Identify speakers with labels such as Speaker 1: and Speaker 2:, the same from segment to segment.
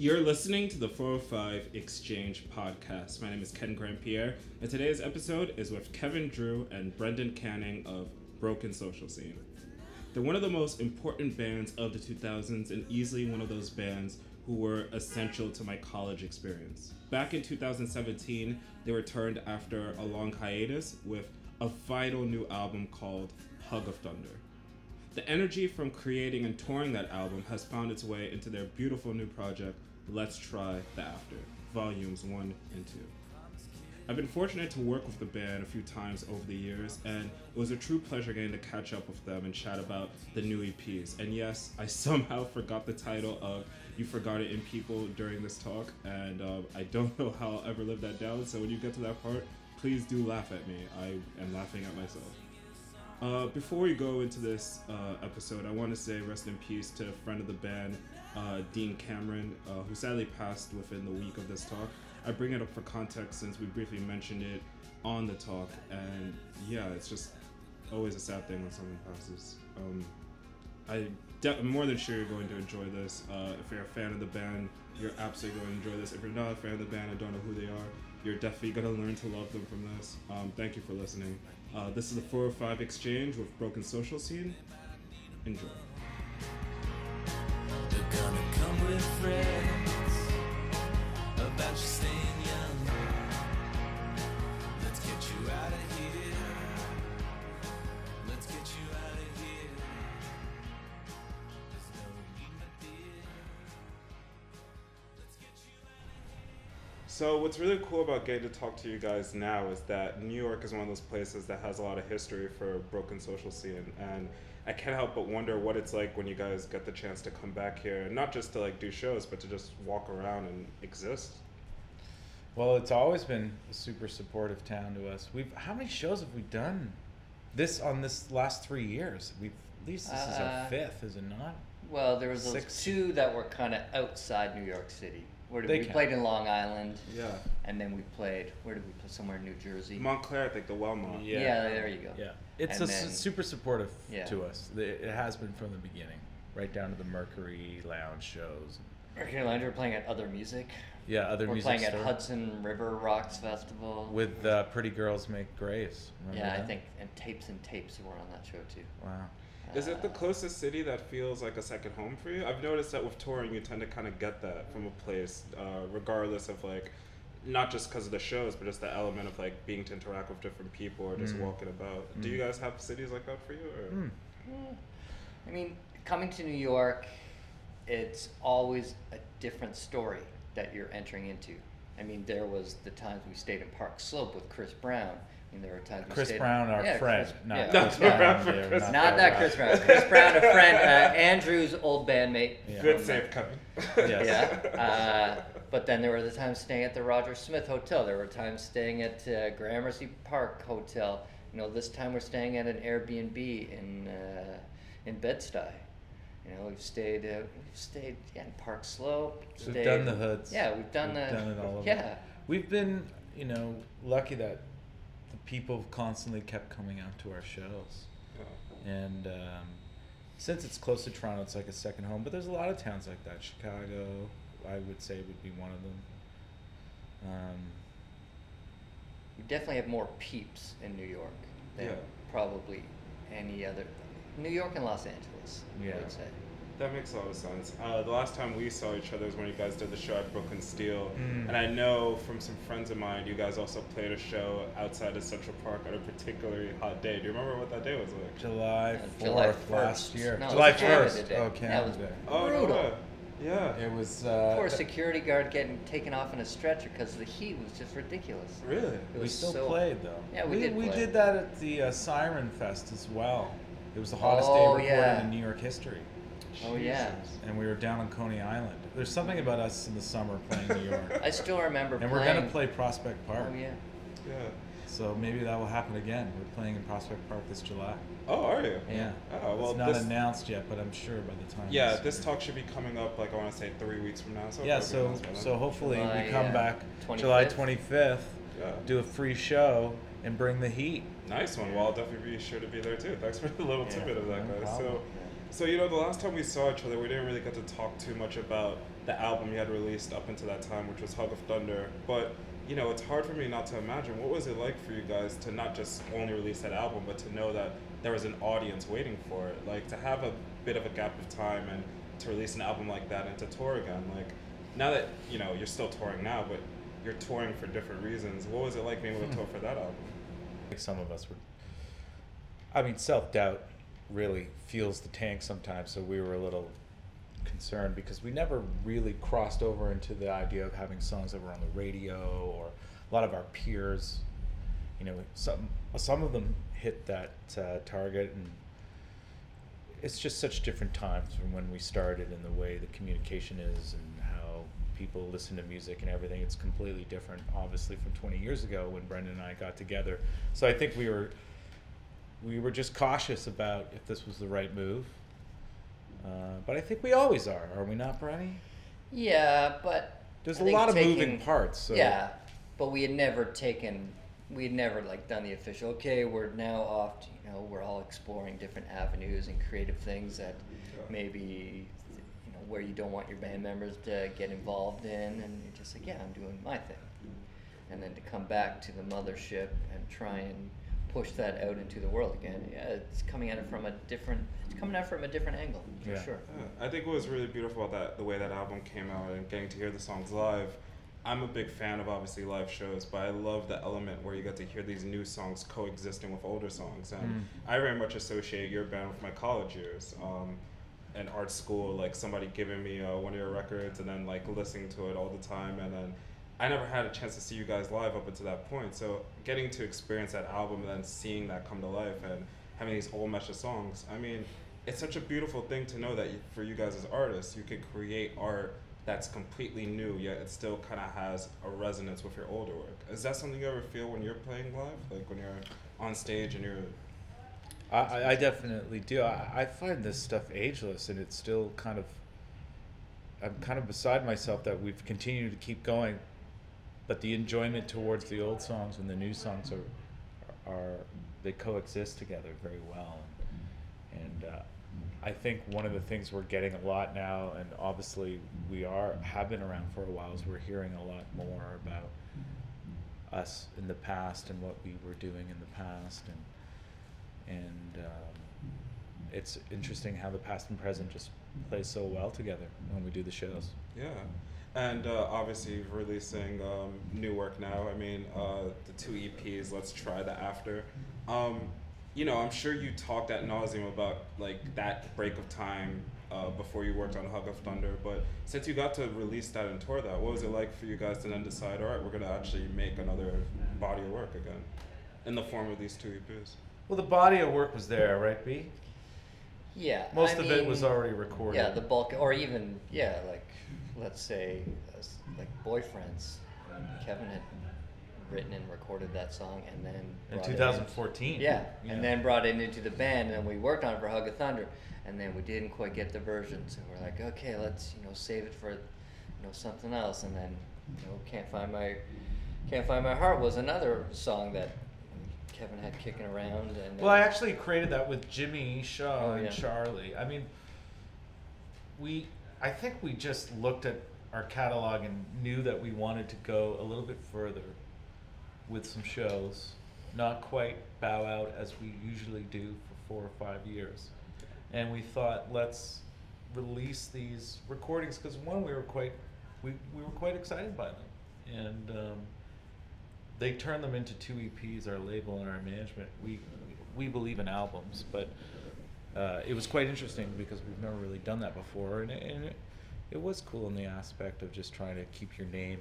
Speaker 1: You're listening to the 405 Exchange podcast. My name is Ken Grand Pierre, and today's episode is with Kevin Drew and Brendan Canning of Broken Social Scene. They're one of the most important bands of the 2000s and easily one of those bands who were essential to my college experience. Back in 2017, they returned after a long hiatus with a vital new album called Hug of Thunder. The energy from creating and touring that album has found its way into their beautiful new project, Let's Try the After, Volumes 1 and 2. I've been fortunate to work with the band a few times over the years, and it was a true pleasure getting to catch up with them and chat about the new EPs. And yes, I somehow forgot the title of You Forgot It in People during this talk, and um, I don't know how I'll ever live that down. So when you get to that part, please do laugh at me. I am laughing at myself. Uh, before we go into this uh, episode, I want to say rest in peace to a friend of the band, uh, Dean Cameron, uh, who sadly passed within the week of this talk. I bring it up for context since we briefly mentioned it on the talk, and yeah, it's just always a sad thing when someone passes. Um, I de- I'm more than sure you're going to enjoy this. Uh, if you're a fan of the band, you're absolutely going to enjoy this. If you're not a fan of the band and don't know who they are, you're definitely going to learn to love them from this. Um, thank you for listening. Uh, this is the 405 Exchange with Broken Social Scene. Enjoy.
Speaker 2: Gonna come with friends about you staying young. Let's get you out of here. Let's get you out of here. There's no need. Let's get you out.
Speaker 1: So what's really cool about getting to talk to you guys now is that New York is one of those places that has a lot of history for broken social scene and I can't help but wonder what it's like when you guys get the chance to come back here and not just to like do shows but to just walk around and exist.
Speaker 3: Well, it's always been a super supportive town to us. We've how many shows have we done? This on this last three years. We've at least this is our
Speaker 4: Uh,
Speaker 3: fifth, is it not?
Speaker 4: Well, there was those
Speaker 3: Six.
Speaker 4: two that were kind of outside New York City. Where did
Speaker 3: They
Speaker 4: we
Speaker 3: count.
Speaker 4: played in Long Island,
Speaker 1: Yeah.
Speaker 4: and then we played. Where did we play? Somewhere in New Jersey.
Speaker 1: Montclair, I think the Wellmont.
Speaker 4: Yeah, there you go.
Speaker 3: Yeah, it's
Speaker 4: And
Speaker 3: a s-
Speaker 4: then-
Speaker 3: super supportive
Speaker 4: Yeah.
Speaker 3: to us. It it has been from the beginning, right down to the Mercury Lounge shows.
Speaker 4: Mercury Lounge. We're playing at Other Music.
Speaker 3: Yeah, other music.
Speaker 4: we're
Speaker 3: music
Speaker 4: playing at
Speaker 3: store.
Speaker 4: Hudson River Rocks Festival.
Speaker 3: with uh, Pretty Girls Make Graves. Remember
Speaker 4: yeah, I
Speaker 3: that?
Speaker 4: think and Tapes and Tapes were on that show too.
Speaker 3: Wow.
Speaker 1: Is it the closest city that feels like a second home for you? I've noticed that with touring, you tend to kind of get that from a place, uh, regardless of like, not just because of the shows, but just the element of like being to interact with different people or just
Speaker 3: Mm.
Speaker 1: walking about. Do you
Speaker 3: Mm.
Speaker 1: guys have cities like that for you? Or?
Speaker 3: Mm.
Speaker 4: I mean, coming to New York, it's always a different story that you're entering into. I mean, there was the times we stayed in Park Slope with Chris Brown. I mean, there were times we
Speaker 3: Chris
Speaker 4: stayed.
Speaker 3: Brown, our
Speaker 4: yeah,
Speaker 3: friend,
Speaker 4: Chris-
Speaker 3: not
Speaker 4: yeah,
Speaker 1: Not
Speaker 3: Chris
Speaker 1: the
Speaker 3: Brown.
Speaker 1: rapper
Speaker 3: there,
Speaker 1: Chris
Speaker 3: not
Speaker 4: Not that Chris Brown. Chris Brown, a friend, uh, Andrew's old bandmate.
Speaker 3: Yeah.
Speaker 1: Good
Speaker 4: from,
Speaker 1: save, Kevin.
Speaker 3: Yes.
Speaker 4: Yeah. Uh, but then there were the times staying at the Roger Smith Hotel. There were times staying at uh, Gramercy Park Hotel. You know, this time we're staying at an Airbnb in uh, in Bed Stuy. You know, we've stayed uh, we've stayed yeah, in Park Slope.
Speaker 3: We've
Speaker 4: stayed-
Speaker 3: done the hoods.
Speaker 4: Yeah, we've done
Speaker 3: We've
Speaker 4: the.
Speaker 3: done it all over.
Speaker 4: Yeah.
Speaker 3: We've been, you know, lucky that the people constantly kept coming out to our shows. And um, since it's close to Toronto, it's like a second home. But there's a lot of towns like that. Chicago, I would say, would be one of them. Um,
Speaker 4: We definitely have more peeps in New York than
Speaker 1: Yeah.
Speaker 4: probably any other. New York and Los Angeles,
Speaker 3: Yeah.
Speaker 4: I would say.
Speaker 1: That makes a lot of sense. Uh, the last time we saw each other was when you guys did the show at Brooklyn Steel.
Speaker 3: Mm.
Speaker 1: And I know from some friends of mine, you guys also played a show outside of Central Park on a particularly hot day. Do you remember what that day was like?
Speaker 3: July
Speaker 4: Uh,
Speaker 3: 4th
Speaker 4: July
Speaker 3: last year.
Speaker 4: No,
Speaker 3: July
Speaker 4: was Canada
Speaker 3: 1st.
Speaker 4: Day.
Speaker 3: Oh,
Speaker 4: Yeah, it
Speaker 3: Canada
Speaker 4: was
Speaker 3: Day.
Speaker 1: Oh, no
Speaker 4: brutal.
Speaker 1: way. Yeah.
Speaker 3: It was. Uh,
Speaker 4: Poor security guard getting taken off in a stretcher because the heat was just ridiculous.
Speaker 1: Really?
Speaker 4: It
Speaker 3: we
Speaker 4: was
Speaker 3: still
Speaker 4: so-
Speaker 3: played though.
Speaker 4: Yeah, we did
Speaker 3: We
Speaker 4: play.
Speaker 3: did that at the uh, Siren Fest as well. It was the hottest day
Speaker 4: Oh,
Speaker 3: recorded
Speaker 4: yeah.
Speaker 3: in New York history,
Speaker 4: Oh yeah.
Speaker 3: and we were down on Coney Island. There's something about us in the summer playing New York,
Speaker 4: I still remember
Speaker 3: and
Speaker 4: playing.
Speaker 3: we're gonna play Prospect Park.
Speaker 4: Oh yeah.
Speaker 1: Yeah.
Speaker 3: So maybe that will happen again. We're playing in Prospect Park this July.
Speaker 1: Oh, are you?
Speaker 3: Yeah.
Speaker 1: Oh, well,
Speaker 3: it's not
Speaker 1: this,
Speaker 3: announced yet, but I'm sure by the time.
Speaker 1: yeah, this talk should be coming up, like, I want to say three weeks from now. So
Speaker 3: Yeah, so
Speaker 1: announced by then.
Speaker 3: so hopefully
Speaker 4: July,
Speaker 3: we come
Speaker 4: uh,
Speaker 3: back
Speaker 4: 25th?
Speaker 3: July 25th,
Speaker 1: Yeah.
Speaker 3: do a free show, and bring the heat.
Speaker 1: Nice one. Well, I'll definitely be sure to be there too. Thanks for the little
Speaker 4: Yeah,
Speaker 1: tidbit of that,
Speaker 3: no
Speaker 1: guys.
Speaker 3: Problem.
Speaker 1: So you know, the last time we saw each other, we didn't really get to talk too much about the album you had released up until that time, which was Hug of Thunder. But you know, it's hard for me not to imagine what was it like for you guys to not just only release that album, but to know that there was an audience waiting for it. Like to have a bit of a gap of time and to release an album like that and to tour again. Like now that you know you're still touring now, but you're touring for different reasons. What was it like being able to hmm. tour for that album?
Speaker 3: Like some of us were. I mean, self doubt really fuels the tank sometimes, so we were a little concerned because we never really crossed over into the idea of having songs that were on the radio or a lot of our peers. You know, some some of them hit that uh, target, and it's just such different times from when we started and the way the communication is and how people listen to music and everything. It's completely different, obviously, from 20 years ago when Brendan and I got together. So I think we were we were just cautious about if this was the right move. Uh, but I think we always are, are we not, Brenny?
Speaker 4: Yeah, but
Speaker 3: There's
Speaker 4: I
Speaker 3: a lot of moving parts. So
Speaker 4: Yeah, but we had never taken, we had never like done the official. Okay, we're now off. To, you know, we're all exploring different avenues and creative things that maybe you know where you don't want your band members to get involved in, and you're just like, yeah, I'm doing my thing. And then to come back to the mothership and try and push that out into the world again. Yeah, it's coming at it from a different. It's coming at it from a different angle for
Speaker 3: Yeah.
Speaker 4: sure.
Speaker 1: Yeah, I think what was really beautiful about that, the way that album came out and getting to hear the songs live. I'm a big fan of obviously live shows, but I love the element where you get to hear these new songs coexisting with older songs. And
Speaker 3: Mm.
Speaker 1: I very much associate your band with my college years. Um, in art school, like somebody giving me uh, one of your records and then like listening to it all the time. And then I never had a chance to see you guys live up until that point. So getting to experience that album and then seeing that come to life and having these old mesh of songs, I mean, it's such a beautiful thing to know that for you guys as artists, you could create art that's completely new, yet it still kind of has a resonance with your older work. Is that something you ever feel when you're playing live, like when you're on stage and you're
Speaker 3: I- I, I definitely do. I, I find this stuff ageless, and it's still kind of. I'm kind of beside myself that we've continued to keep going, but the enjoyment towards the old songs and the new songs are, are they coexist together very well, and, and uh, I think one of the things we're getting a lot now, and obviously we are have been around for a while, is we're hearing a lot more about us in the past and what we were doing in the past, and and um, it's interesting how the past and present just play so well together when we do the shows.
Speaker 1: Yeah, and uh, obviously releasing um, new work now. I mean, uh, the two EPs. Let's try the after. Um, you know, I'm sure you talked at nauseum about like that break of time uh, before you worked on Hug of Thunder. But since you got to release that and tour that, what was it like for you guys to then decide, all right, we're gonna actually make another body of work again, in the form of these two EPs?
Speaker 3: Well, the body of work was there, right, B?
Speaker 4: Yeah.
Speaker 3: Most
Speaker 4: I
Speaker 3: of it was already recorded.
Speaker 4: Yeah, the bulk, or even yeah, like let's say uh, like boyfriends. Kevin had written and recorded that song, and then
Speaker 3: in
Speaker 4: brought it in.
Speaker 3: 2014.
Speaker 4: Yeah, and then brought it into the band, and we worked on it for Hug of Thunder, and then we didn't quite get the version, so we're like, okay, let's you know save it for you know something else, and then you know can't find my can't find my heart was another song that Kevin had kicking around, and
Speaker 3: Well, I actually created that with Jimmy Shaw
Speaker 4: Oh,
Speaker 3: and
Speaker 4: yeah.
Speaker 3: Charlie. I mean, we, I think we just looked at our catalog and knew that we wanted to go a little bit further with some shows, not quite bow out as we usually do for four or five years. And we thought, let's release these recordings because one, we were quite, we, we were quite excited by them, and um, they turned them into two EPs. Our label and our management. We we believe in albums, but uh, it was quite interesting because we've never really done that before, and, it, and it, it was cool in the aspect of just trying to keep your name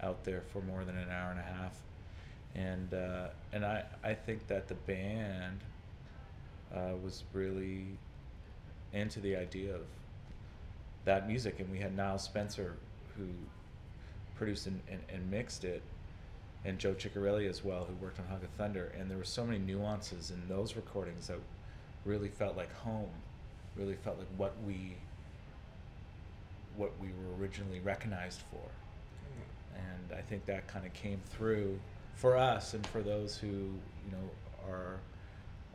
Speaker 3: out there for more than an hour and a half, and uh, and I I think that the band uh, was really into the idea of that music, and we had Nyles Spencer who produced and, and, and mixed it, and Joe Chiccarelli as well, who worked on Hug of Thunder. And there were so many nuances in those recordings that really felt like home, really felt like what we what we were originally recognized for. And I think that kind of came through for us and for those who you know are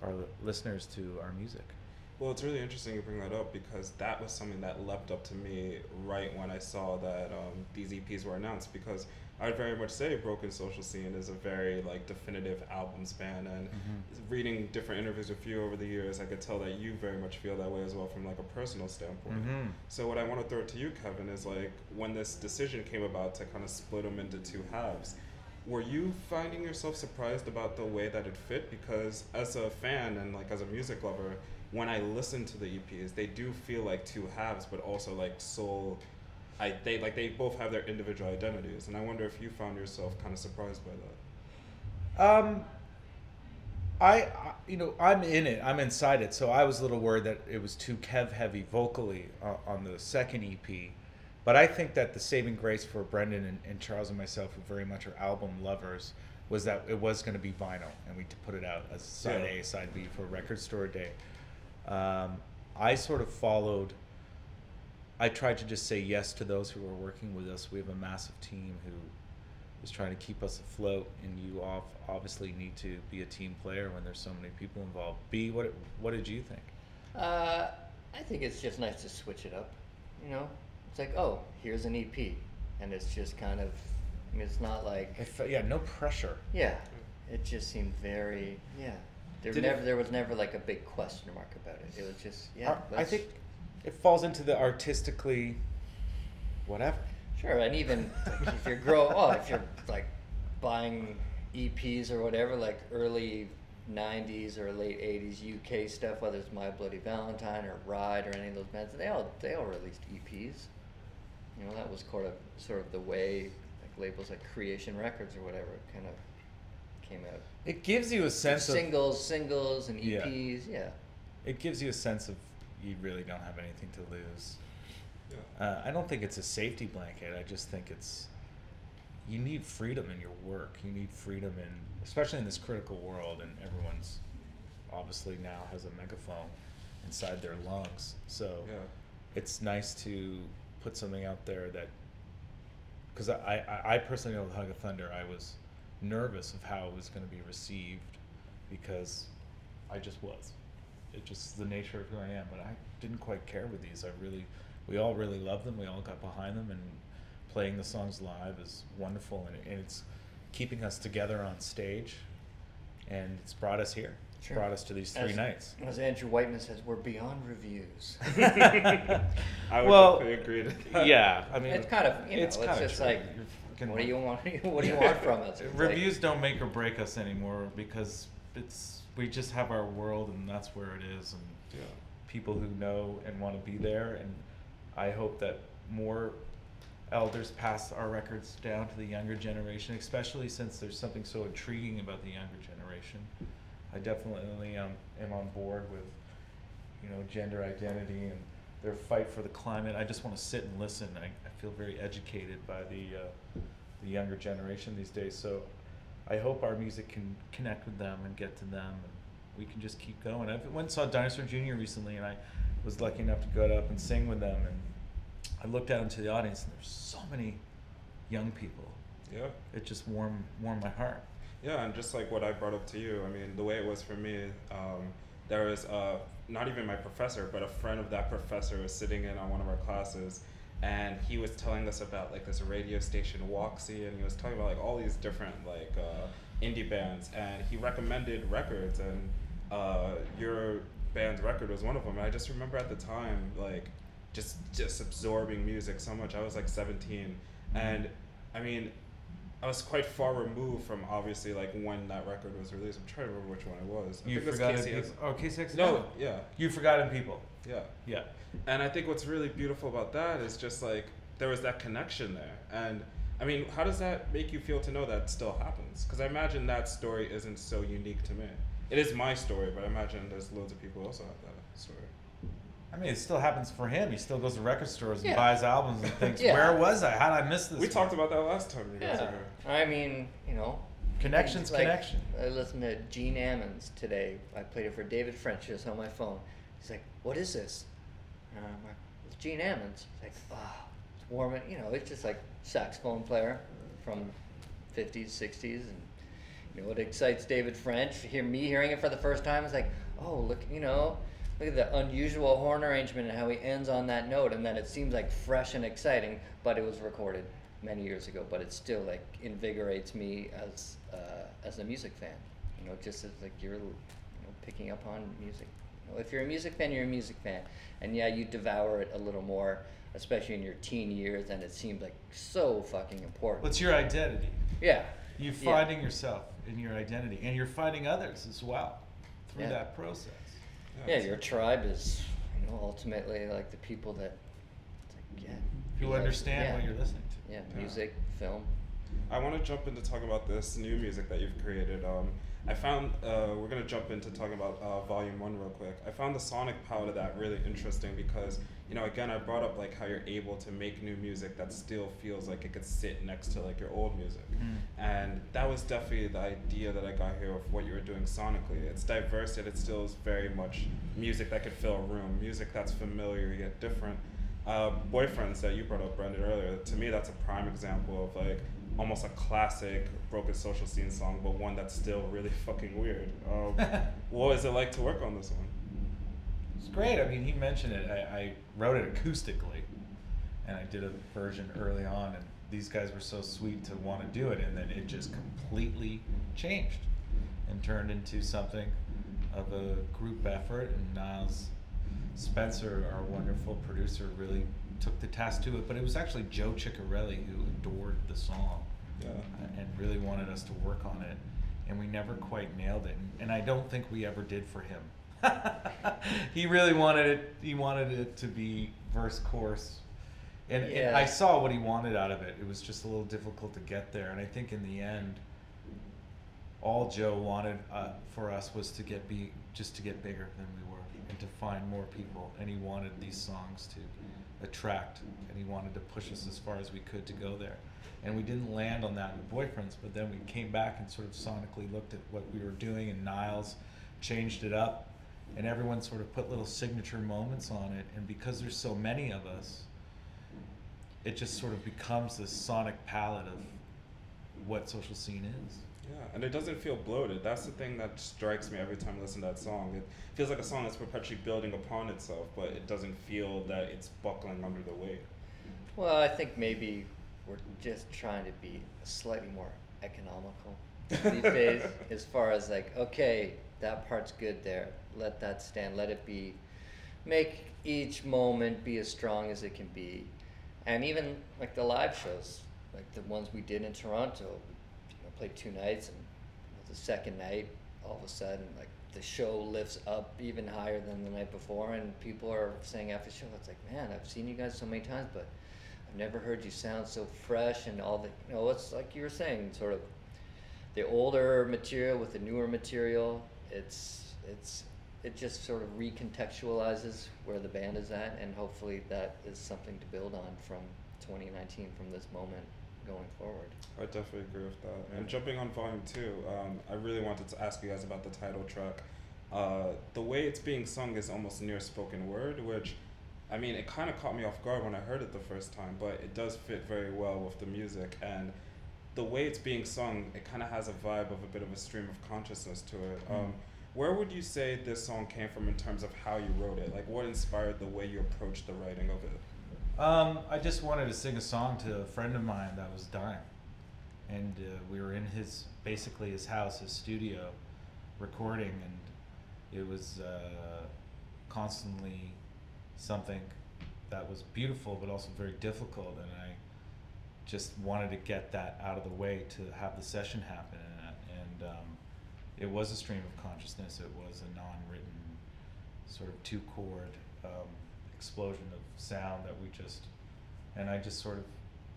Speaker 3: are listeners to our music.
Speaker 1: Well, it's really interesting you bring that up because that was something that leapt up to me right when I saw that um, these EPs were announced. Because I'd very much say Broken Social Scene is a very like definitive album span, and
Speaker 3: Mhm.
Speaker 1: reading different interviews with you over the years, I could tell that you very much feel that way as well from like a personal standpoint.
Speaker 3: Mhm.
Speaker 1: So what I want to throw to you, Kevin, is like when this decision came about to kind of split them into two halves. Were you finding yourself surprised about the way that it fit? Because as a fan and like as a music lover, when I listen to the EPs, they do feel like two halves, but also like soul. I they like they both have their individual identities, and I wonder if you found yourself kind of surprised by that.
Speaker 3: Um, I, I, you know, I'm in it. I'm inside it. So I was a little worried that it was too Kev heavy vocally uh, on the second EP. But I think that the saving grace for Brendan and, and Charles and myself, who very much are album lovers, was that it was going to be vinyl, and we put it out as side
Speaker 1: Yeah.
Speaker 3: A, side B for Record Store Day. Um, I sort of followed. I tried to just say yes to those who were working with us. We have a massive team who is trying to keep us afloat, and you off obviously need to be a team player when there's so many people involved. B, what what did you think?
Speaker 4: Uh, I think it's just nice to switch it up. You know, it's like, oh, here's an EP, and it's just kind of. I mean, it's not like.
Speaker 3: I fe- yeah, no pressure.
Speaker 4: Yeah, it just seemed very. Yeah, there
Speaker 3: Did it-
Speaker 4: never there was never like a big question mark about it. It was just yeah.
Speaker 3: I think it falls into the artistically, whatever.
Speaker 4: Sure, and even like, if you're grow, oh, if you're like buying EPs or whatever, like early '90s or late '80s UK stuff, whether it's My Bloody Valentine or Ride or any of those bands, they all they all released EPs. You know, that was sort of sort of the way like labels like Creation Records or whatever kind of came out.
Speaker 3: It gives you a sense of
Speaker 4: singles, singles, and
Speaker 3: Yeah.
Speaker 4: EPs. Yeah.
Speaker 3: it gives you a sense of you really don't have anything to lose.
Speaker 1: Yeah.
Speaker 3: Uh, I don't think it's a safety blanket. I just think it's you need freedom in your work. You need freedom in, especially in this critical world, and everyone's obviously now has a megaphone inside their lungs. So
Speaker 1: Yeah.
Speaker 3: it's nice to put something out there that, because I, I, I personally know with Hug of Thunder, I was nervous of how it was going to be received because I just was. It just the nature of who I am, but I didn't quite care with these. I really, we all really loved them. We all got behind them, and playing the songs live is wonderful, and, and it's keeping us together on stage, and it's brought us here. It's
Speaker 4: Sure.
Speaker 3: brought us to these three
Speaker 4: As-
Speaker 3: nights.
Speaker 4: As Andrew Whiteman says, we're beyond reviews.
Speaker 1: I would
Speaker 3: Well,
Speaker 1: definitely agree to that.
Speaker 3: Yeah, I mean,
Speaker 4: it's kind of you know, it's,
Speaker 3: kinda
Speaker 4: just
Speaker 3: true.
Speaker 4: like,
Speaker 3: You're
Speaker 4: what do you want? What do you want from us? It's like-
Speaker 3: Reviews don't make or break us anymore because it's we just have our world and that's where it is and
Speaker 1: Yeah.
Speaker 3: people who know and want to be there and I hope that more elders pass our records down to the younger generation, especially since there's something so intriguing about the younger generation. I definitely um, am on board with you know gender identity and their fight for the climate. I just want to sit and listen. I, I feel very educated by the uh, the younger generation these days. So I hope our music can connect with them and get to them, and we can just keep going. I went and saw Dinosaur Jr. recently, and I was lucky enough to go up and sing with them. And I looked out into the audience, and there's so many young people.
Speaker 1: Yeah.
Speaker 3: It just warmed warmed my heart.
Speaker 1: Yeah, and just like what I brought up to you, I mean, the way it was for me, um, there was uh, not even my professor, but a friend of that professor was sitting in on one of our classes, and he was telling us about like this radio station Woxy, and he was talking about like all these different like uh, indie bands, and he recommended records, and uh, your band's record was one of them. And I just remember at the time like just just absorbing music so much. I was like 17, and I mean, I was quite far removed from obviously like when that record was released. I'm trying to remember which one it was. I
Speaker 3: You
Speaker 1: think
Speaker 3: forgot
Speaker 1: KCX.
Speaker 3: it. Oh, KCX.
Speaker 1: No, yeah,
Speaker 3: You forgotten people.
Speaker 1: yeah.
Speaker 3: Yeah.
Speaker 1: And I think what's really beautiful about that is just like there was that connection there. And I mean, how does that make you feel to know that still happens? Because I imagine that story isn't so unique to me. It is my story, but I imagine there's loads of people who also have that story.
Speaker 3: I mean, it still happens for him. He still goes to record stores and
Speaker 4: Yeah.
Speaker 3: buys albums and thinks,
Speaker 4: Yeah.
Speaker 3: "Where was I? How did I miss this?"
Speaker 1: We
Speaker 3: one?"
Speaker 1: talked about that last time you guys
Speaker 4: Yeah.
Speaker 1: were.
Speaker 4: I mean, you know.
Speaker 3: Connections,
Speaker 4: like,
Speaker 3: connection.
Speaker 4: I listened to Gene Ammons today. I played it for David French just on my phone. He's like, "What is this?" And I'm like, "It's Gene Ammons." He's like, "Ah, it's warm." And, You know, it's just like saxophone player from 50s, 60s, and you know what excites David French? Hear me hearing it for the first time is like, "Oh, look, you know." Look at the unusual horn arrangement and how he ends on that note, and then it seems like fresh and exciting, but it was recorded many years ago. But it still like invigorates me as uh, as a music fan. You know, just as like you're you know picking up on music. You know, if you're a music fan, you're a music fan, and yeah, you devour it a little more, especially in your teen years, and it seems like so fucking important.
Speaker 3: What's your identity?
Speaker 4: yeah.
Speaker 3: You're
Speaker 4: Yeah.
Speaker 3: finding yourself in your identity, and you're finding others as well through
Speaker 4: Yeah.
Speaker 3: that process.
Speaker 4: Yeah, your tribe is, you know, ultimately like the people that, it's like, yeah,
Speaker 3: Who understand
Speaker 4: yeah,
Speaker 3: what you're listening to.
Speaker 4: Yeah. music, film.
Speaker 1: I want to jump into talking about this new music that you've created. Um, I found uh, we're gonna jump into talking about uh, Volume One real quick. I found the sonic palette of that really interesting because you know again I brought up like how you're able to make new music that still feels like it could sit next to like your old music,
Speaker 3: Mm.
Speaker 1: and that was definitely the idea that I got here of what you were doing sonically. It's diverse yet it still is very much music that could fill a room, music that's familiar yet different. Uh, boyfriends that you brought up, Brendan, earlier. To me, that's a prime example of like almost a classic broken social scene song, but one that's still really fucking weird. Um, what was it like to work on this one?
Speaker 3: It's great. I mean, he mentioned it. I, I wrote it acoustically, and I did a version early on, and these guys were so sweet to want to do it, and then it just completely changed and turned into something of a group effort. And Nyles Spencer, our wonderful producer, really took the task to it. But it was actually Joe Chiccarelli who adored the song
Speaker 1: Yeah.
Speaker 3: and really wanted us to work on it, and we never quite nailed it. And I don't think we ever did for him. he really wanted it. He wanted it to be verse chorus, and, and
Speaker 4: Yeah.
Speaker 3: I saw what he wanted out of it. It was just a little difficult to get there, and I think in the end, all Joe wanted uh, for us was to get be just to get bigger than we and to find more people, and he wanted these songs to attract, and he wanted to push us as far as we could to go there. And we didn't land on that with boyfriends, but then we came back and sort of sonically looked at what we were doing, and Nyles changed it up, and everyone sort of put little signature moments on it. And because there's so many of us, it just sort of becomes this sonic palette of what social scene is.
Speaker 1: Yeah, and it doesn't feel bloated. That's the thing that strikes me every time I listen to that song. It feels like a song that's perpetually building upon itself, but it doesn't feel that it's buckling under the weight.
Speaker 4: Well, I think maybe we're just trying to be slightly more economical these days, as far as like, okay, that part's good there. Let that stand. Let it be. Make each moment be as strong as it can be, and even like the live shows, like the ones we did in Toronto, we you know, played two nights, and the second night, all of a sudden, like the show lifts up even higher than the night before, and people are saying after the show, it's like, man, I've seen you guys so many times, but I've never heard you sound so fresh and all the, you know, it's like you were saying, sort of the older material with the newer material. It's it's it just sort of recontextualizes where the band is at, and hopefully that is something to build on from 2019, from this moment going forward.
Speaker 1: I definitely agree with that. And jumping on volume two, um, I really wanted to ask you guys about the title track. Uh, the way it's being sung is almost near spoken word, which, I mean, it kind of caught me off guard when I heard it the first time, but it does fit very well with the music. And the way it's being sung, it kind of has a vibe of a bit of a stream of consciousness to it. Um, where would you say this song came from in terms of how you wrote it? Like, what inspired the way you approached the writing of it?
Speaker 3: Um, I just wanted to sing a song to a friend of mine that was dying, and uh, we were in his basically his house, his studio, recording, and it was uh, constantly something that was beautiful but also very difficult, and I just wanted to get that out of the way to have the session happen, and, and um, it was a stream of consciousness. It was a non-written sort of two chord um, explosion of sound that we just and I just sort of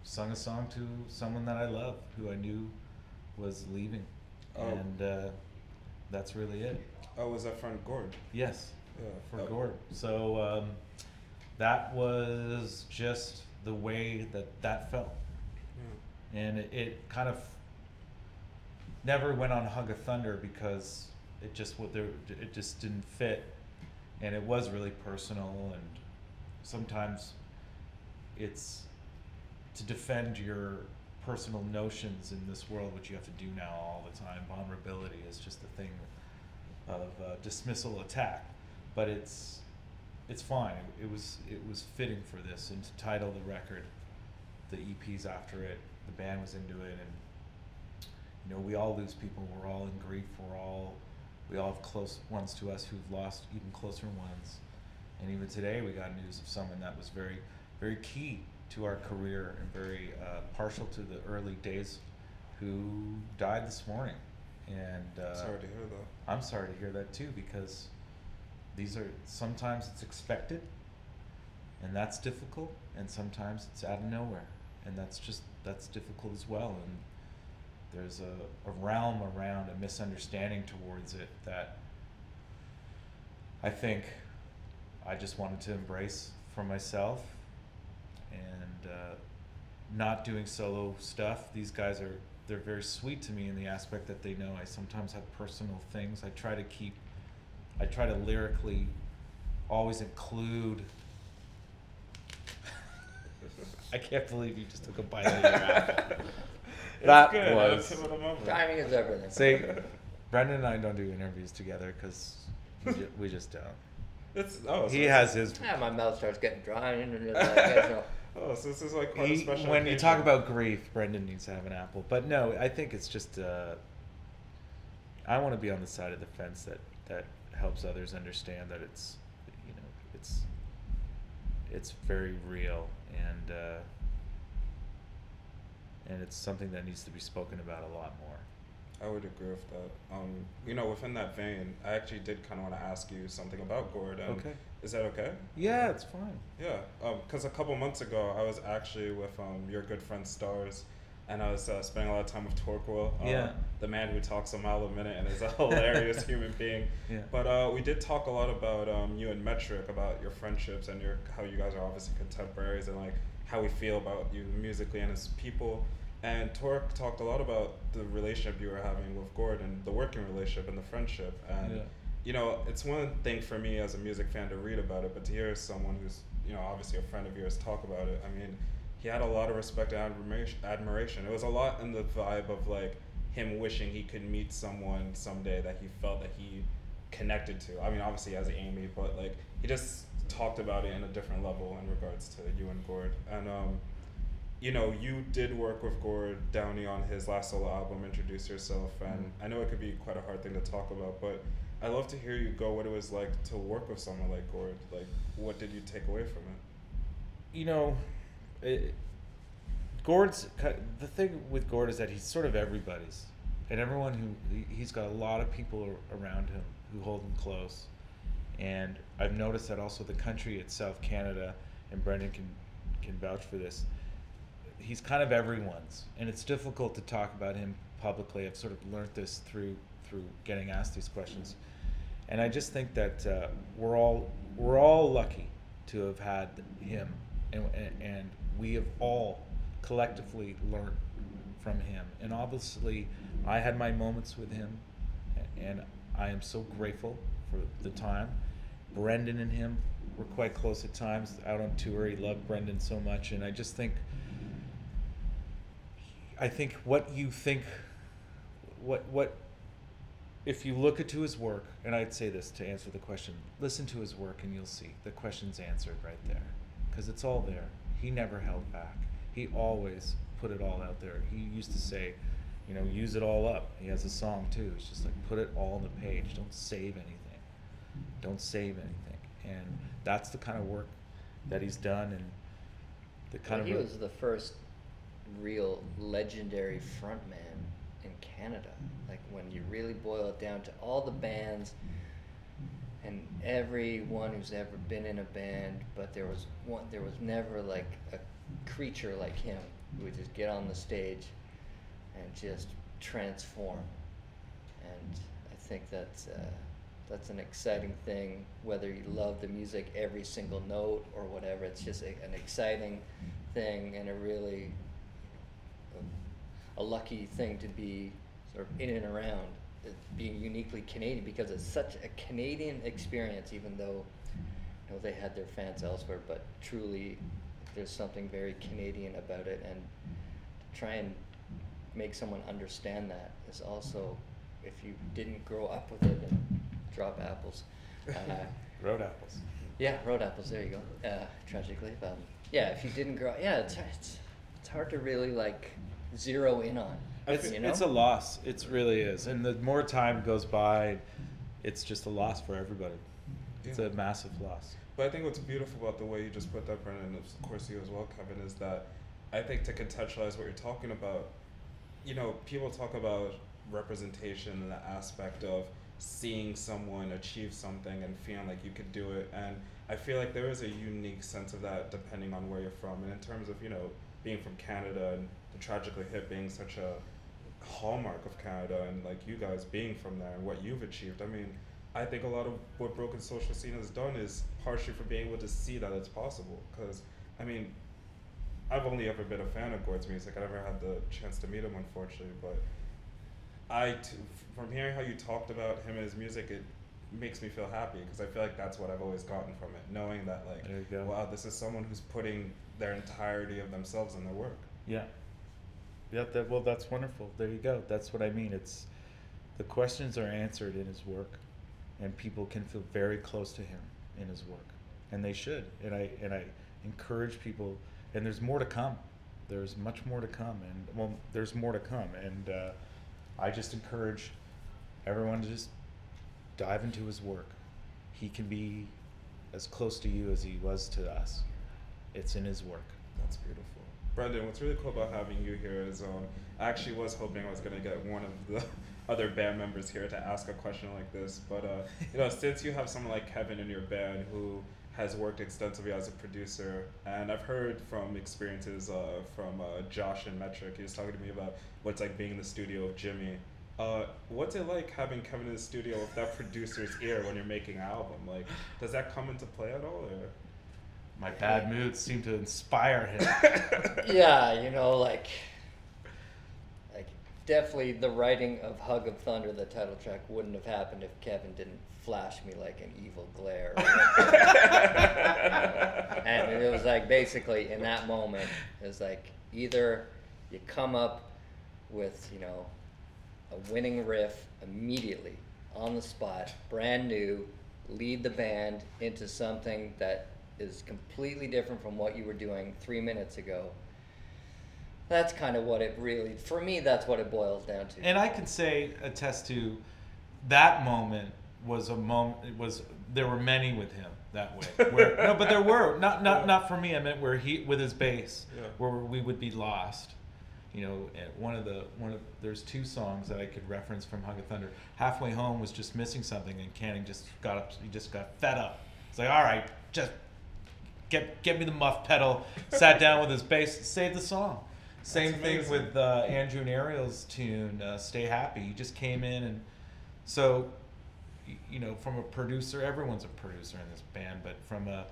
Speaker 3: sung a song to someone that I love who I knew was leaving
Speaker 1: Oh.
Speaker 3: and uh, that's really it
Speaker 1: Oh, was that friend Gord?
Speaker 3: yes
Speaker 1: Yeah.
Speaker 3: for
Speaker 1: Oh.
Speaker 3: Gord so um, that was just the way that that felt
Speaker 1: Yeah.
Speaker 3: and it, it kind of never went on Hug of Thunder because it just what there it just didn't fit, and it was really personal and sometimes it's to defend your personal notions in this world, which you have to do now all the time. Vulnerability is just a thing of uh, dismissal attack. but it's it's fine. It, was it was fitting for this, and to title the record, the EP's after it. The band was into it, and you know we all lose people. We're all in grief. We're all we all have close ones to us who've lost even closer ones, and even today we got news of someone that was very very key to our career and very uh, partial to the early days, who died this morning, and uh,
Speaker 1: Sorry to hear that.
Speaker 3: I'm sorry to hear that too because these are sometimes it's expected and that's difficult and sometimes it's out of nowhere and that's just that's difficult as well and there's a, a realm around a misunderstanding towards it that I think I just wanted to embrace for myself and uh, not doing solo stuff. These guys are they're very sweet to me in the aspect that they know I sometimes have personal things. I try to keep I try to lyrically always include I can't believe you just took a bite of your apple. That
Speaker 1: good.
Speaker 3: was-
Speaker 1: That's what I'm over.
Speaker 4: Timing is everything.
Speaker 3: See, Brendan and I don't do interviews together because we, ju- we just don't.
Speaker 1: It's oh. So
Speaker 3: He
Speaker 1: it's-
Speaker 3: has his.
Speaker 4: Yeah, my mouth starts getting dry, and like, I.
Speaker 1: Oh, so this is like quite a special.
Speaker 3: when you talk about grief, Brendan needs to have an apple. But no, I think it's just. Uh, I want to be on the side of the fence that that helps others understand that it's, you know, it's. It's very real and. Uh, and it's something that needs to be spoken about a lot more.
Speaker 1: I would agree with that. Um, you know, within that vein, I actually did kind of want to ask you something about Gord. And
Speaker 3: Okay.
Speaker 1: Is that okay?
Speaker 3: Yeah, it's fine.
Speaker 1: Yeah. Because a couple months ago, I was actually with um, your good friend Stars, and I was uh, spending a lot of time with Torquil. Uh,
Speaker 3: Yeah.
Speaker 1: The man who talks a mile a minute and is a hilarious human being.
Speaker 3: Yeah.
Speaker 1: But uh, we did talk a lot about um, you and Metric, about your friendships and your how you guys are obviously contemporaries and like how we feel about you musically and as people. And Torque talked a lot about the relationship you were having with Gordon, the working relationship and the friendship. And
Speaker 3: Yeah.
Speaker 1: you know, it's one thing for me as a music fan to read about it, but to hear someone who's you know obviously a friend of yours talk about it, I mean, he had a lot of respect and admiration. Admiration. It was a lot in the vibe of like him wishing he could meet someone someday that he felt that he connected to. I mean, obviously as Amy, but like he just talked about it in a different level in regards to you and Gord. And um, you know, you did work with Gord Downie on his last solo album, Introduce Yourself, and
Speaker 3: Mhm.
Speaker 1: I know it could be quite a hard thing to talk about, but I love to hear you go what it was like to work with someone like Gord. Like, what did you take away from it?
Speaker 3: you know, it, Gord's the thing with Gord is that he's sort of everybody's, and everyone who he- he's got a lot of people around him who hold him close, and I've noticed that also the country itself, Canada, and Brendan can can vouch for this. He's kind of everyone's, and it's difficult to talk about him publicly. I've sort of learned this through through getting asked these questions, and I just think that uh, we're all we're all lucky to have had him, and, and and we have all collectively learned from him. And obviously, I had my moments with him, and I am so grateful for the time. Brendan and him were quite close at times out on tour. He loved Brendan so much, and I just think. I think what you think, what what, if you look into his work, and I'd say this to answer the question: listen to his work, and you'll see the question's answered right there, because it's all there. He never held back. He always put it all out there. He used to say, you know, use it all up. He has a song too. It's just like put it all on the page. Don't save anything. Don't save anything. And that's the kind of work that he's done, and the kind
Speaker 4: Well, he
Speaker 3: of
Speaker 4: was the first real legendary frontman in Canada. Like when you really boil it down to all the bands and everyone who's ever been in a band, but there was one there was never like a creature like him who would just get on the stage and just transform. And I think that's uh, that's an exciting thing. Whether you love the music every single note or whatever, it's just a, an exciting thing and a really a lucky thing to be sort of in and around being uniquely Canadian because it's such a Canadian experience, even though you know they had their fans elsewhere, but truly there's something very Canadian about it, and to try and make someone understand that is also, if you didn't grow up with it and drop apples, uh,
Speaker 3: Road apples.
Speaker 4: Yeah, road apples. There you go. Uh, tragically, but yeah. If you didn't grow, yeah, it's it's it's hard to really like zero in on.
Speaker 3: It's,
Speaker 4: you know?
Speaker 3: it's a loss. It really is. And the more time goes by, it's just a loss for everybody. It's
Speaker 1: Yeah.
Speaker 3: a massive loss.
Speaker 1: But I think what's beautiful about the way you just put that, Brendan, and of course you as well, Kevin, is that I think to contextualize what you're talking about, you know, people talk about representation and the aspect of seeing someone achieve something and feeling like you could do it. And I feel like there is a unique sense of that depending on where you're from. And in terms of, you know, being from Canada and the Tragically Hip being such a hallmark of Canada and like you guys being from there and what you've achieved, I mean, I think a lot of what Broken Social Scene has done is partially for being able to see that it's possible. Because, I mean, I've only ever been a fan of Gord's music. I never had the chance to meet him, unfortunately. But I, t- from hearing how you talked about him and his music, it makes me feel happy because I feel like that's what I've always gotten from it. Knowing that, like,
Speaker 3: There you go.
Speaker 1: wow, this is someone who's putting their entirety of themselves in their work.
Speaker 3: Yeah. Yeah, that, well, that's wonderful. There you go. That's what I mean. It's the questions are answered in his work, and people can feel very close to him in his work, and they should. And I and I encourage people. And there's more to come. There's much more to come, and well, there's more to come. And uh, I just encourage everyone to just dive into his work. He can be as close to you as he was to us. It's in his work.
Speaker 1: That's beautiful. Brendan, what's really cool about having you here is um, I actually was hoping I was going to get one of the other band members here to ask a question like this. But, uh, you know, since you have someone like Kevin in your band who has worked extensively as a producer, and I've heard from experiences uh, from uh, Josh and Metric, he was talking to me about what's like being in the studio of Jimmy. Uh, what's it like having Kevin in the studio with that producer's ear when you're making an album? Like, does that come into play at all? Or?
Speaker 3: My bad moods seem to inspire him.
Speaker 4: yeah, you know, like, like definitely the writing of Hug of Thunder, the title track, wouldn't have happened if Kevin didn't flash me like an evil glare. and it was like basically in that moment, it was like either you come up with, you know, a winning riff immediately on the spot, brand new, lead the band into something that is completely different from what you were doing three minutes ago. That's kind of what it really, for me, that's what it boils down to.
Speaker 3: and I can say attest to that moment was a moment. It was there were many with him that way. Where, no, but there were not not not for me. I meant where he with his bass,
Speaker 1: Yeah.
Speaker 3: where we would be lost. You know, one of the one of there's two songs that I could reference from Hug of Thunder. Halfway home was just missing something, and Canning just got up. He just got fed up. It's like, all right, just get get me the muff pedal. Sat down with his bass, saved the song. Same
Speaker 1: That's
Speaker 3: thing
Speaker 1: amazing.
Speaker 3: with uh, Andrew and Ariel's tune, uh, "Stay Happy." He just came in, and so you know, from a producer, everyone's a producer in this band, but from a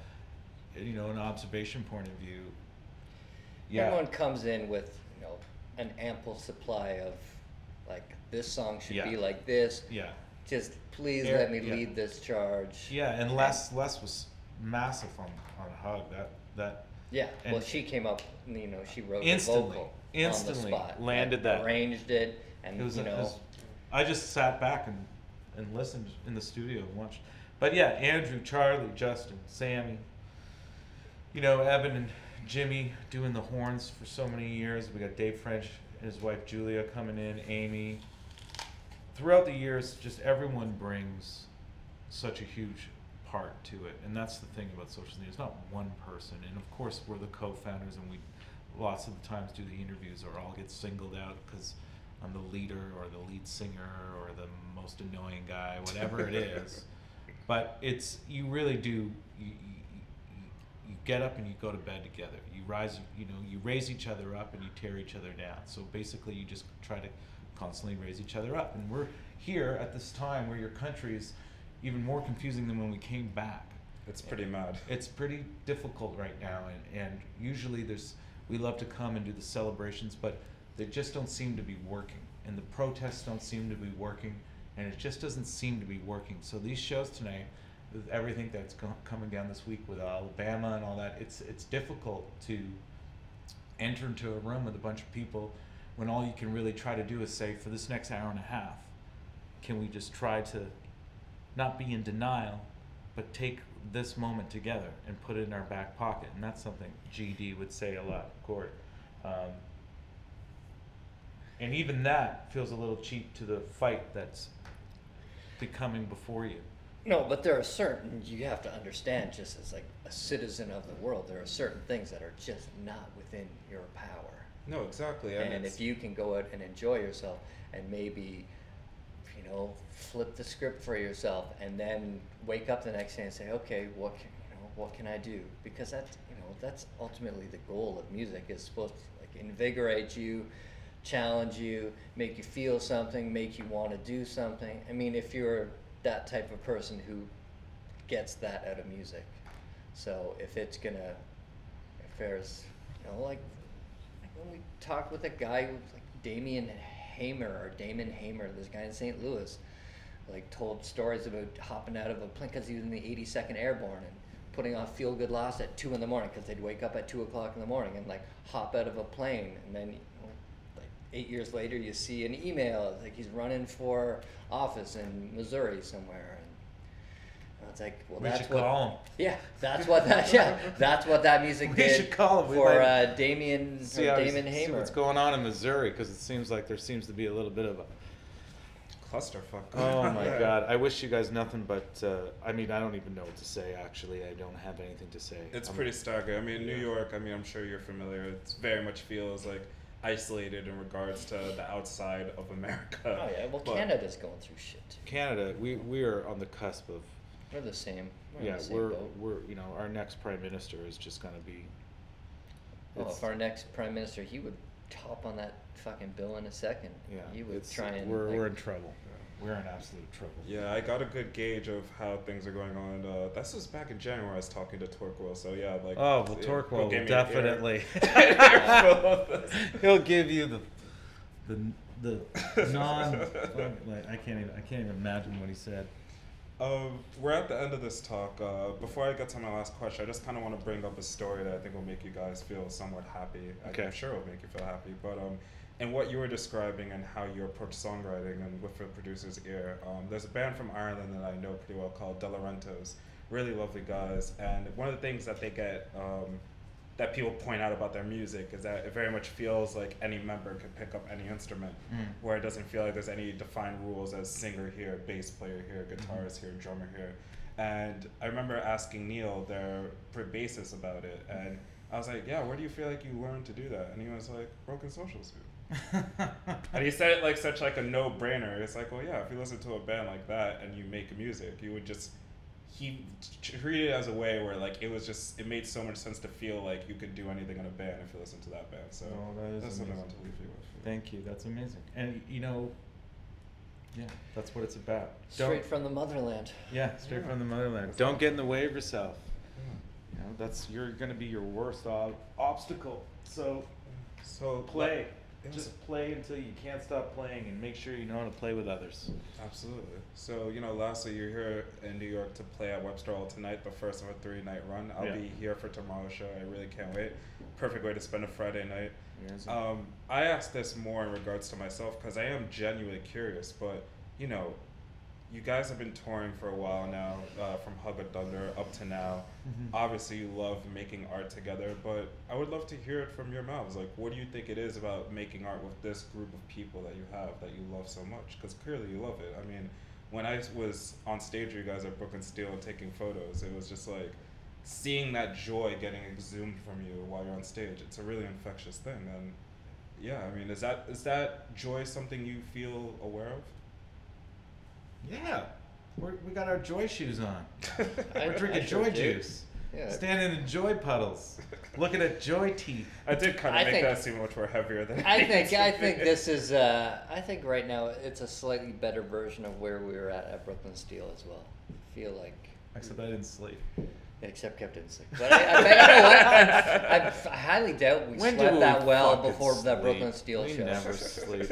Speaker 3: you know an observation point of view, yeah,
Speaker 4: Everyone comes in with, you know, an ample supply of, like, this song should be like this.
Speaker 3: yeah,
Speaker 4: Just please
Speaker 3: Air-
Speaker 4: let me
Speaker 3: yeah.
Speaker 4: lead this charge.
Speaker 3: yeah, and Les Les was massive on on Hug. That that
Speaker 4: Yeah, well, she came up, you know, she wrote
Speaker 3: Instantly,
Speaker 4: the vocal
Speaker 3: instantly
Speaker 4: on the spot,
Speaker 3: landed that.
Speaker 4: arranged it, and
Speaker 3: It was,
Speaker 4: you know,
Speaker 3: was- I just sat back and, and listened in the studio and watched. But yeah, Andrew, Charlie, Justin, Sammy, you know, Evan and Jimmy doing the horns for so many years. We got Dave French and his wife Julia coming in, Amy. Throughout the years, just everyone brings such a huge part to it. And that's the thing about social media. It's not one person. And of course, we're the co founders and we lots of the times do the interviews or I'll get singled out because I'm the leader or the lead singer or the most annoying guy, whatever it is. But it's you really do you, you, get up and you go to bed together. You rise, you know, you raise each other up and you tear each other down. So basically, you just try to constantly raise each other up. And we're here at this time where your country is even more confusing than when we came back.
Speaker 1: It's pretty mad.
Speaker 3: it's pretty difficult right now and, and usually there's we love to come and do the celebrations but they just don't seem to be working. And the protests don't seem to be working and it just doesn't seem to be working. So these shows tonight with everything that's go- coming down this week with alabama and all that it's it's difficult to enter into a room with a bunch of people when all you can really try to do is say for this next hour and a half can we just try to not be in denial but take this moment together and put it in our back pocket. And that's something GD would say a lot, Court. Um, and even that feels a little cheap to the fight that's becoming before you.
Speaker 4: No, but there are certain you have to understand. Just as like a citizen of the world, there are certain things that are just not within your power.
Speaker 1: No, exactly.
Speaker 4: And,
Speaker 1: it's-
Speaker 4: if you can go out and enjoy yourself, and maybe, you know, flip the script for yourself, and then wake up the next day and say, okay, what can you know, what can I do? Because that's you know that's ultimately the goal of music is supposed to like invigorate you, challenge you, make you feel something, make you want to do something. I mean, if you're that type of person who gets that out of music, so if it's gonna, if there's, you know, like when we talked with a guy like Damien Hamer or Damon Hamer, this guy in St. Louis, like told stories about hopping out of a plane because he was in the 82nd Airborne and putting on Feel Good Lost at two in the morning because they'd wake up at two o'clock in the morning and like hop out of a plane and then like eight years later you see an email like he's running for office in Missouri somewhere it's like well
Speaker 3: We
Speaker 4: that's
Speaker 3: should
Speaker 4: what
Speaker 3: call him.
Speaker 4: yeah that's what that yeah that's what that music
Speaker 3: We
Speaker 4: did
Speaker 3: should call him. We
Speaker 4: for
Speaker 3: might
Speaker 4: uh, Damien
Speaker 3: See,
Speaker 4: or
Speaker 3: how-
Speaker 4: Damon
Speaker 3: see
Speaker 4: Hamer
Speaker 3: what's going on in Missouri because it seems like there seems to be a little bit of a.
Speaker 1: clusterfuck.
Speaker 3: Oh my
Speaker 1: Yeah.
Speaker 3: God! I wish you guys nothing but. Uh, I mean, I don't even know what to say. Actually, I don't have anything to say.
Speaker 1: It's
Speaker 3: I'm-
Speaker 1: pretty staggering. I mean, New
Speaker 3: Yeah.
Speaker 1: York. I mean, I'm sure you're familiar. It very much feels like isolated in regards to the outside of America.
Speaker 4: oh yeah well
Speaker 1: But-
Speaker 4: Canada's going through shit too.
Speaker 3: Canada. We we are on the cusp of.
Speaker 4: We're the same we're in
Speaker 3: Yeah,
Speaker 4: the same
Speaker 3: we're
Speaker 4: boat.
Speaker 3: we're you know our next prime minister is just gonna be.
Speaker 4: Well,
Speaker 3: it's-
Speaker 4: if our next prime minister, he would top on that fucking bill in a second.
Speaker 3: yeah,
Speaker 4: he would
Speaker 3: it's-
Speaker 4: try and.
Speaker 3: We're
Speaker 4: like,
Speaker 3: we're in trouble. We're in absolute trouble.
Speaker 1: Yeah, I got a good gauge of how things are going on. Uh, this was back in January. I was talking to Torquil, so yeah, like.
Speaker 3: Oh well,
Speaker 1: yeah,
Speaker 3: Torquil
Speaker 1: he'll give me an ear-
Speaker 3: definitely.
Speaker 1: earful of this.
Speaker 3: He'll give you the the the non. like, I can't even I can't even imagine what he said.
Speaker 1: Um, we're at the end of this talk. Uh, before I get to my last question, I just kind of want to bring up a story that I think will make you guys feel somewhat happy.
Speaker 3: Okay.
Speaker 1: I'm sure it'll make you feel happy. But um, and what you were describing and how you approach songwriting and with the producer's ear, um, there's a band from Ireland that I know pretty well called Delorentos. Really lovely guys. And one of the things that they get um, that people point out about their music is that it very much feels like any member could pick up any instrument,
Speaker 3: Mm.
Speaker 1: where it doesn't feel like there's any defined rules as singer here, bass player here, guitarist here, drummer here. And I remember asking Neil, their bassist, about it, and I was like, "Yeah, where do you feel like you learned to do that?" And he was like, "Broken Social Suit." And he said it like such like a no-brainer. It's like, well, yeah, if you listen to a band like that and you make music, you would just he treated it as a way where like it was just it made so much sense to feel like you could do anything in a band if you listen to that band. So
Speaker 3: Oh, that is
Speaker 1: that's something I want to leave you with.
Speaker 3: Thank you. That's amazing. And you know, yeah, that's what it's about.
Speaker 4: Straight from the motherland.
Speaker 3: yeah, straight
Speaker 1: Yeah.
Speaker 3: from the motherland.
Speaker 1: That's
Speaker 3: Don't
Speaker 1: all.
Speaker 3: get in the way of yourself. You know, that's you're gonna be your worst ob- obstacle. So
Speaker 1: So
Speaker 3: play. Just play until you can't stop playing, and make sure you know how to play with others.
Speaker 1: Absolutely. So, you know, lastly, you're here in New York to play at Webster Hall tonight, the first of a three night run. I'll
Speaker 3: Yeah.
Speaker 1: be here for tomorrow's show. I really can't wait. Perfect way to spend a Friday night.
Speaker 3: Yes.
Speaker 1: Um, I asked this more in regards to myself because I am genuinely curious, but, you know, you guys have been touring for a while now, uh, from Hug of Thunder up to now.
Speaker 3: Mhm.
Speaker 1: Obviously, you love making art together, but I would love to hear it from your mouths. Like, what do you think it is about making art with this group of people that you have that you love so much? Because clearly you love it. I mean, when I was on stage, with you guys at Brooklyn Steel and taking photos, it was just like seeing that joy getting exhumed from you while you're on stage. It's a really infectious thing, and yeah, I mean, is that is that joy something you feel aware of?
Speaker 3: Yeah, We're, we got our joy shoes on. We're drinking
Speaker 4: I sure
Speaker 3: joy
Speaker 4: do.
Speaker 3: juice.
Speaker 4: Yeah.
Speaker 3: Standing in joy puddles. Looking at joy teeth.
Speaker 1: I did kind of
Speaker 4: I
Speaker 1: make
Speaker 4: think-
Speaker 1: that seem much more heavier than.
Speaker 4: I
Speaker 1: it
Speaker 4: think
Speaker 1: needs to
Speaker 4: I think
Speaker 1: be.
Speaker 4: this is uh, I think right now it's a slightly better version of where we were at at Brooklyn Steel as well. I feel like
Speaker 3: Except I didn't sleep.
Speaker 4: Except Captain Sick. But I, I, bet you know what? I, I highly doubt we
Speaker 3: When do
Speaker 4: slept
Speaker 3: we
Speaker 4: that well
Speaker 3: fucking
Speaker 4: before that
Speaker 3: sleep?
Speaker 4: Brooklyn Steel
Speaker 3: we
Speaker 4: show.
Speaker 3: never sleep.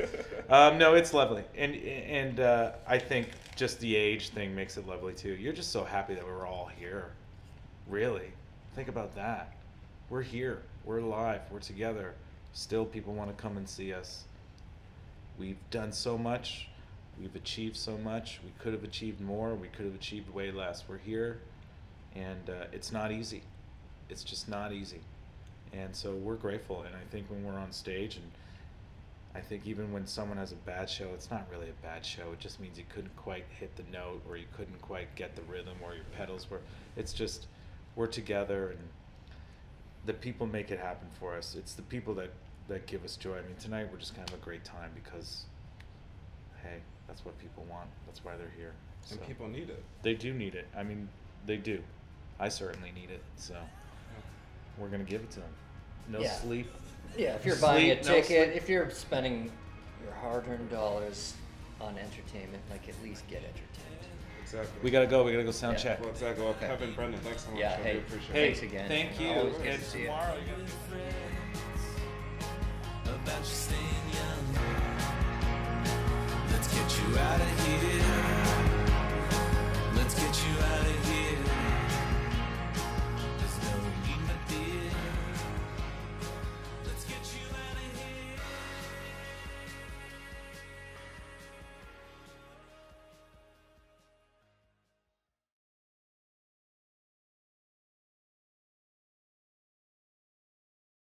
Speaker 3: Um, no, it's lovely, and and uh, I think just the age thing makes it lovely too. You're just so happy that we're all here. Really, think about that. We're here. We're alive. We're together. Still, people want to come and see us. We've done so much. We've achieved so much. We could have achieved more. We could have achieved way less. We're here. And uh, it's not easy. It's just not easy, and so we're grateful. And I think when we're on stage, and I think even when someone has a bad show, it's not really a bad show. It just means you couldn't quite hit the note, or you couldn't quite get the rhythm, or your pedals were. It's just we're together, and the people make it happen for us. It's the people that that give us joy. I mean, tonight we're just gonna have a great time because, hey, that's what people want. That's why they're here.
Speaker 1: And
Speaker 3: So-
Speaker 1: people need it.
Speaker 3: they do need it. I mean, they do. I certainly need it. So we're gonna give it to them. No
Speaker 4: Yeah.
Speaker 3: sleep.
Speaker 4: Yeah, if you're buying a
Speaker 3: Sleep, no
Speaker 4: ticket,
Speaker 3: sleep.
Speaker 4: if you're spending your hard-earned dollars on entertainment, like at least get entertained.
Speaker 1: Exactly.
Speaker 3: We gotta go. We gotta go sound
Speaker 4: Yeah.
Speaker 3: check.
Speaker 1: Well, exactly. Well,
Speaker 4: Okay.
Speaker 1: Kevin, Brendan, thanks so much.
Speaker 4: Yeah,
Speaker 1: I
Speaker 4: hey,
Speaker 1: do appreciate
Speaker 3: Hey,
Speaker 1: it.
Speaker 4: Thanks again.
Speaker 3: Thank you.
Speaker 4: Always good
Speaker 3: and
Speaker 4: to see you.
Speaker 3: tomorrow.
Speaker 2: about you staying young. Let's get you out of here.